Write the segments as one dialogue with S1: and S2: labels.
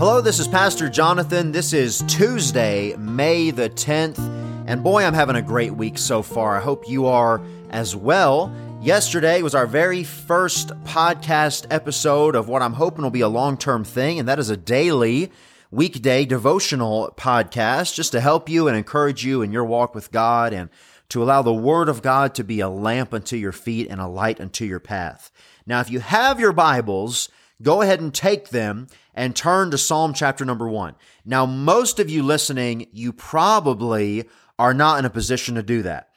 S1: Hello, this is Pastor Jonathan. This is Tuesday, May the 10th. And boy, I'm having a great week so far. I hope you are as well. Yesterday was our very first podcast episode of what I'm hoping will be a long term thing, and that is a daily weekday devotional podcast just to help you and encourage you in your walk with God and to allow the Word of God to be a lamp unto your feet and a light unto your path. Now, if you have your Bibles, go ahead and take them and turn to Psalm chapter number one. Now, most of you listening, you probably are not in a position to do that.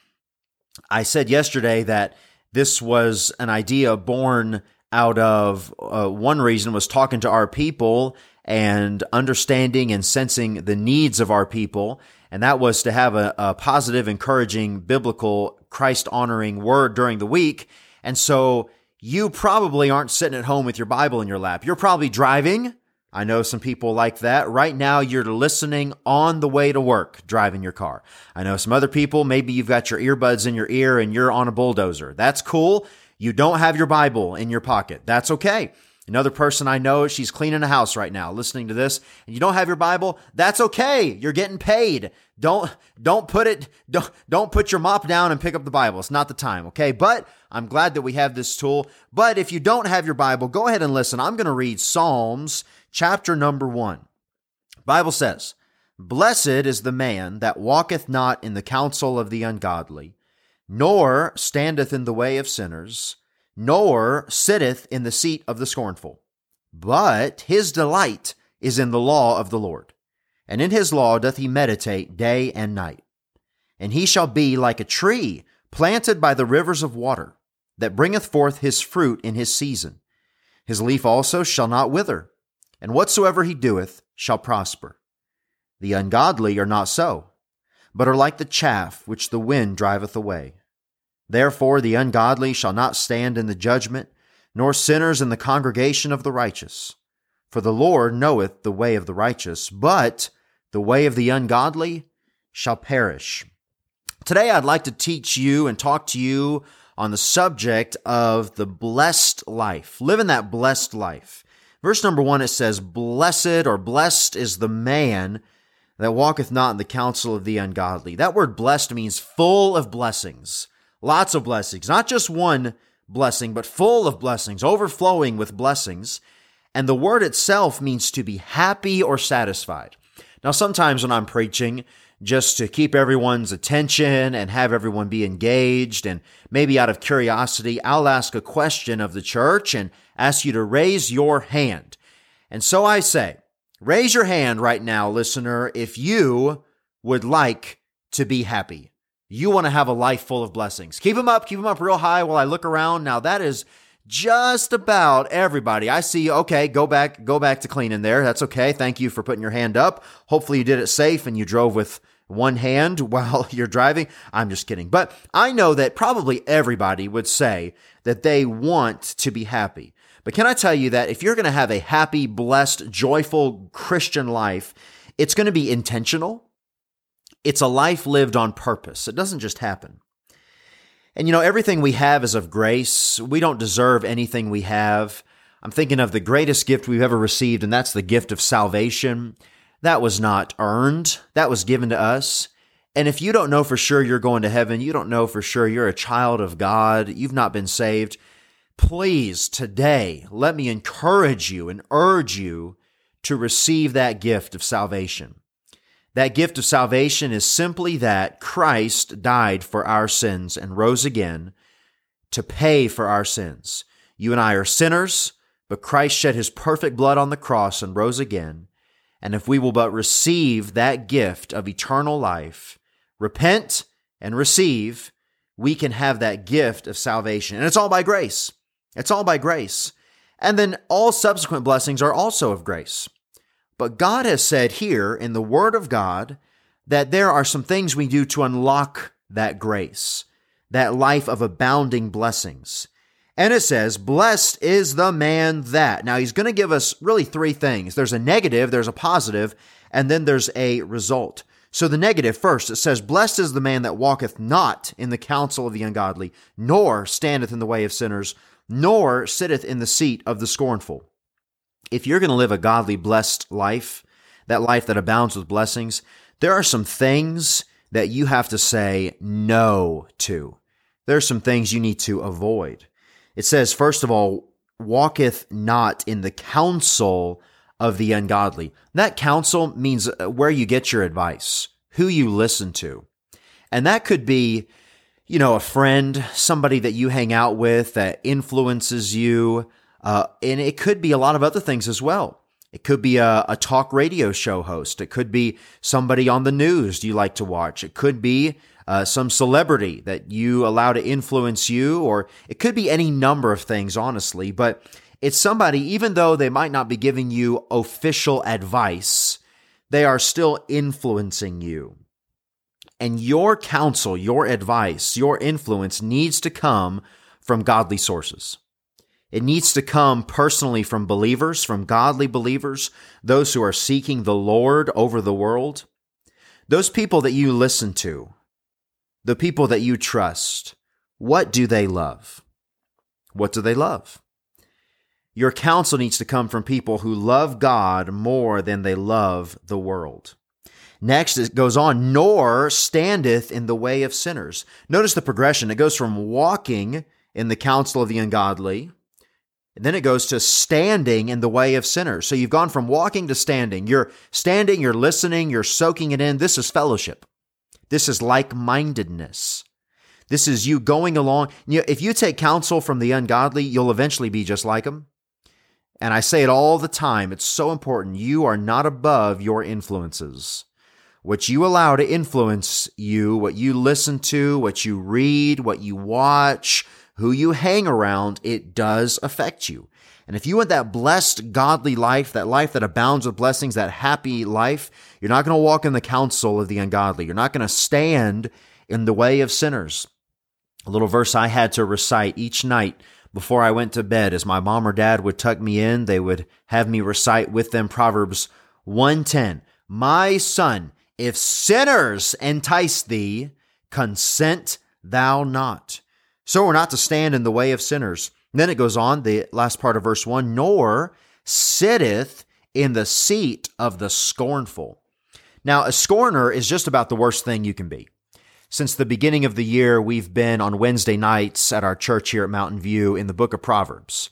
S1: I said yesterday that this was an idea born out of uh, one reason was talking to our people and understanding and sensing the needs of our people. And that was to have a, a positive, encouraging, biblical, Christ honoring word during the week. And so you probably aren't sitting at home with your Bible in your lap. You're probably driving. I know some people like that. Right now, you're listening on the way to work, driving your car. I know some other people, maybe you've got your earbuds in your ear and you're on a bulldozer. That's cool. You don't have your Bible in your pocket. That's okay. Another person I know, she's cleaning a house right now, listening to this, and you don't have your Bible. That's okay. You're getting paid. Don't don't put it don't don't put your mop down and pick up the Bible. It's not the time, okay? But I'm glad that we have this tool. But if you don't have your Bible, go ahead and listen. I'm going to read Psalms chapter number 1. Bible says, "Blessed is the man that walketh not in the counsel of the ungodly, nor standeth in the way of sinners." Nor sitteth in the seat of the scornful. But his delight is in the law of the Lord, and in his law doth he meditate day and night. And he shall be like a tree planted by the rivers of water, that bringeth forth his fruit in his season. His leaf also shall not wither, and whatsoever he doeth shall prosper. The ungodly are not so, but are like the chaff which the wind driveth away. Therefore, the ungodly shall not stand in the judgment, nor sinners in the congregation of the righteous. For the Lord knoweth the way of the righteous, but the way of the ungodly shall perish. Today, I'd like to teach you and talk to you on the subject of the blessed life, living that blessed life. Verse number one, it says, Blessed or blessed is the man that walketh not in the counsel of the ungodly. That word blessed means full of blessings. Lots of blessings, not just one blessing, but full of blessings, overflowing with blessings. And the word itself means to be happy or satisfied. Now, sometimes when I'm preaching, just to keep everyone's attention and have everyone be engaged, and maybe out of curiosity, I'll ask a question of the church and ask you to raise your hand. And so I say, raise your hand right now, listener, if you would like to be happy you want to have a life full of blessings. Keep them up, keep them up real high while I look around. Now that is just about everybody. I see, okay, go back, go back to cleaning there. That's okay. Thank you for putting your hand up. Hopefully you did it safe and you drove with one hand while you're driving. I'm just kidding. But I know that probably everybody would say that they want to be happy. But can I tell you that if you're going to have a happy, blessed, joyful Christian life, it's going to be intentional. It's a life lived on purpose. It doesn't just happen. And you know, everything we have is of grace. We don't deserve anything we have. I'm thinking of the greatest gift we've ever received, and that's the gift of salvation. That was not earned, that was given to us. And if you don't know for sure you're going to heaven, you don't know for sure you're a child of God, you've not been saved, please today let me encourage you and urge you to receive that gift of salvation. That gift of salvation is simply that Christ died for our sins and rose again to pay for our sins. You and I are sinners, but Christ shed his perfect blood on the cross and rose again. And if we will but receive that gift of eternal life, repent and receive, we can have that gift of salvation. And it's all by grace. It's all by grace. And then all subsequent blessings are also of grace. But God has said here in the Word of God that there are some things we do to unlock that grace, that life of abounding blessings. And it says, Blessed is the man that. Now, he's going to give us really three things there's a negative, there's a positive, and then there's a result. So, the negative first, it says, Blessed is the man that walketh not in the counsel of the ungodly, nor standeth in the way of sinners, nor sitteth in the seat of the scornful. If you're going to live a godly, blessed life, that life that abounds with blessings, there are some things that you have to say no to. There are some things you need to avoid. It says, first of all, walketh not in the counsel of the ungodly. That counsel means uh, where you get your advice, who you listen to. And that could be, you know, a friend, somebody that you hang out with that influences you. Uh, and it could be a lot of other things as well. It could be a, a talk radio show host. It could be somebody on the news you like to watch. It could be uh, some celebrity that you allow to influence you, or it could be any number of things, honestly. But it's somebody, even though they might not be giving you official advice, they are still influencing you. And your counsel, your advice, your influence needs to come from godly sources. It needs to come personally from believers, from godly believers, those who are seeking the Lord over the world. Those people that you listen to, the people that you trust, what do they love? What do they love? Your counsel needs to come from people who love God more than they love the world. Next, it goes on, nor standeth in the way of sinners. Notice the progression. It goes from walking in the counsel of the ungodly and then it goes to standing in the way of sinners. So you've gone from walking to standing. You're standing, you're listening, you're soaking it in. This is fellowship. This is like mindedness. This is you going along. You know, if you take counsel from the ungodly, you'll eventually be just like them. And I say it all the time. It's so important. You are not above your influences. What you allow to influence you, what you listen to, what you read, what you watch, who you hang around, it does affect you. And if you want that blessed, godly life, that life that abounds with blessings, that happy life, you're not going to walk in the counsel of the ungodly. You're not going to stand in the way of sinners. A little verse I had to recite each night before I went to bed as my mom or dad would tuck me in, they would have me recite with them Proverbs 110. My son, if sinners entice thee, consent thou not. So we're not to stand in the way of sinners. then it goes on, the last part of verse 1 nor sitteth in the seat of the scornful. Now, a scorner is just about the worst thing you can be. Since the beginning of the year, we've been on Wednesday nights at our church here at Mountain View in the book of Proverbs.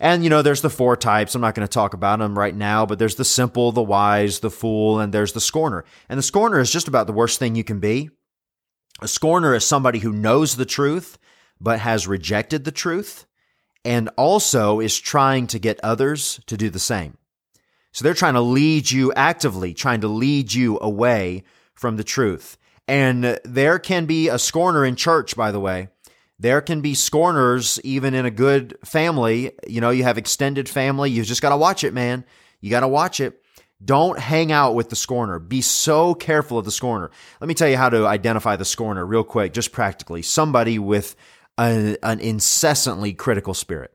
S1: And, you know, there's the four types. I'm not going to talk about them right now, but there's the simple, the wise, the fool, and there's the scorner. And the scorner is just about the worst thing you can be. A scorner is somebody who knows the truth but has rejected the truth and also is trying to get others to do the same. So they're trying to lead you actively, trying to lead you away from the truth. And there can be a scorner in church, by the way. There can be scorners even in a good family. You know, you have extended family. You just got to watch it, man. You got to watch it. Don't hang out with the scorner. Be so careful of the scorner. Let me tell you how to identify the scorner real quick, just practically. Somebody with a, an incessantly critical spirit.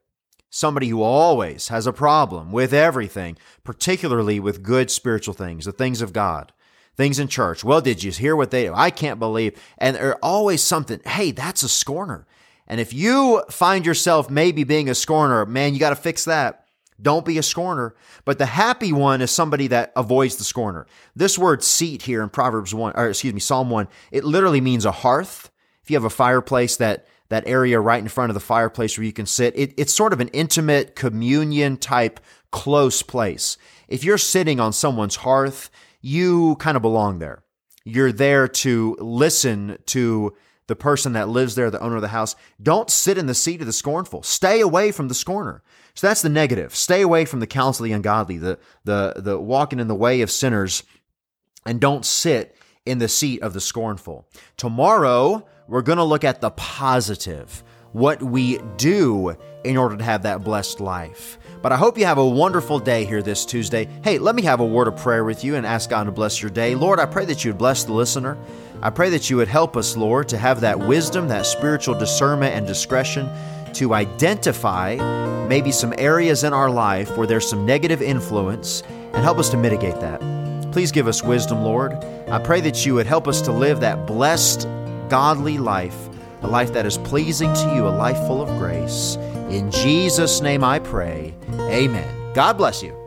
S1: Somebody who always has a problem with everything, particularly with good spiritual things, the things of God, things in church. Well, did you hear what they do? I can't believe. And there's always something, hey, that's a scorner. And if you find yourself maybe being a scorner, man, you got to fix that. Don't be a scorner. But the happy one is somebody that avoids the scorner. This word seat here in Proverbs 1, or excuse me, Psalm 1, it literally means a hearth. If you have a fireplace that that area right in front of the fireplace where you can sit. It, it's sort of an intimate communion type close place. If you're sitting on someone's hearth, you kind of belong there. You're there to listen to the person that lives there, the owner of the house. Don't sit in the seat of the scornful. Stay away from the scorner. So that's the negative. Stay away from the counsel of the ungodly, the the the walking in the way of sinners, and don't sit in the seat of the scornful. Tomorrow, we're going to look at the positive, what we do in order to have that blessed life. But I hope you have a wonderful day here this Tuesday. Hey, let me have a word of prayer with you and ask God to bless your day. Lord, I pray that you would bless the listener. I pray that you would help us, Lord, to have that wisdom, that spiritual discernment and discretion to identify maybe some areas in our life where there's some negative influence and help us to mitigate that. Please give us wisdom, Lord. I pray that you would help us to live that blessed, godly life, a life that is pleasing to you, a life full of grace. In Jesus' name I pray. Amen. God bless you.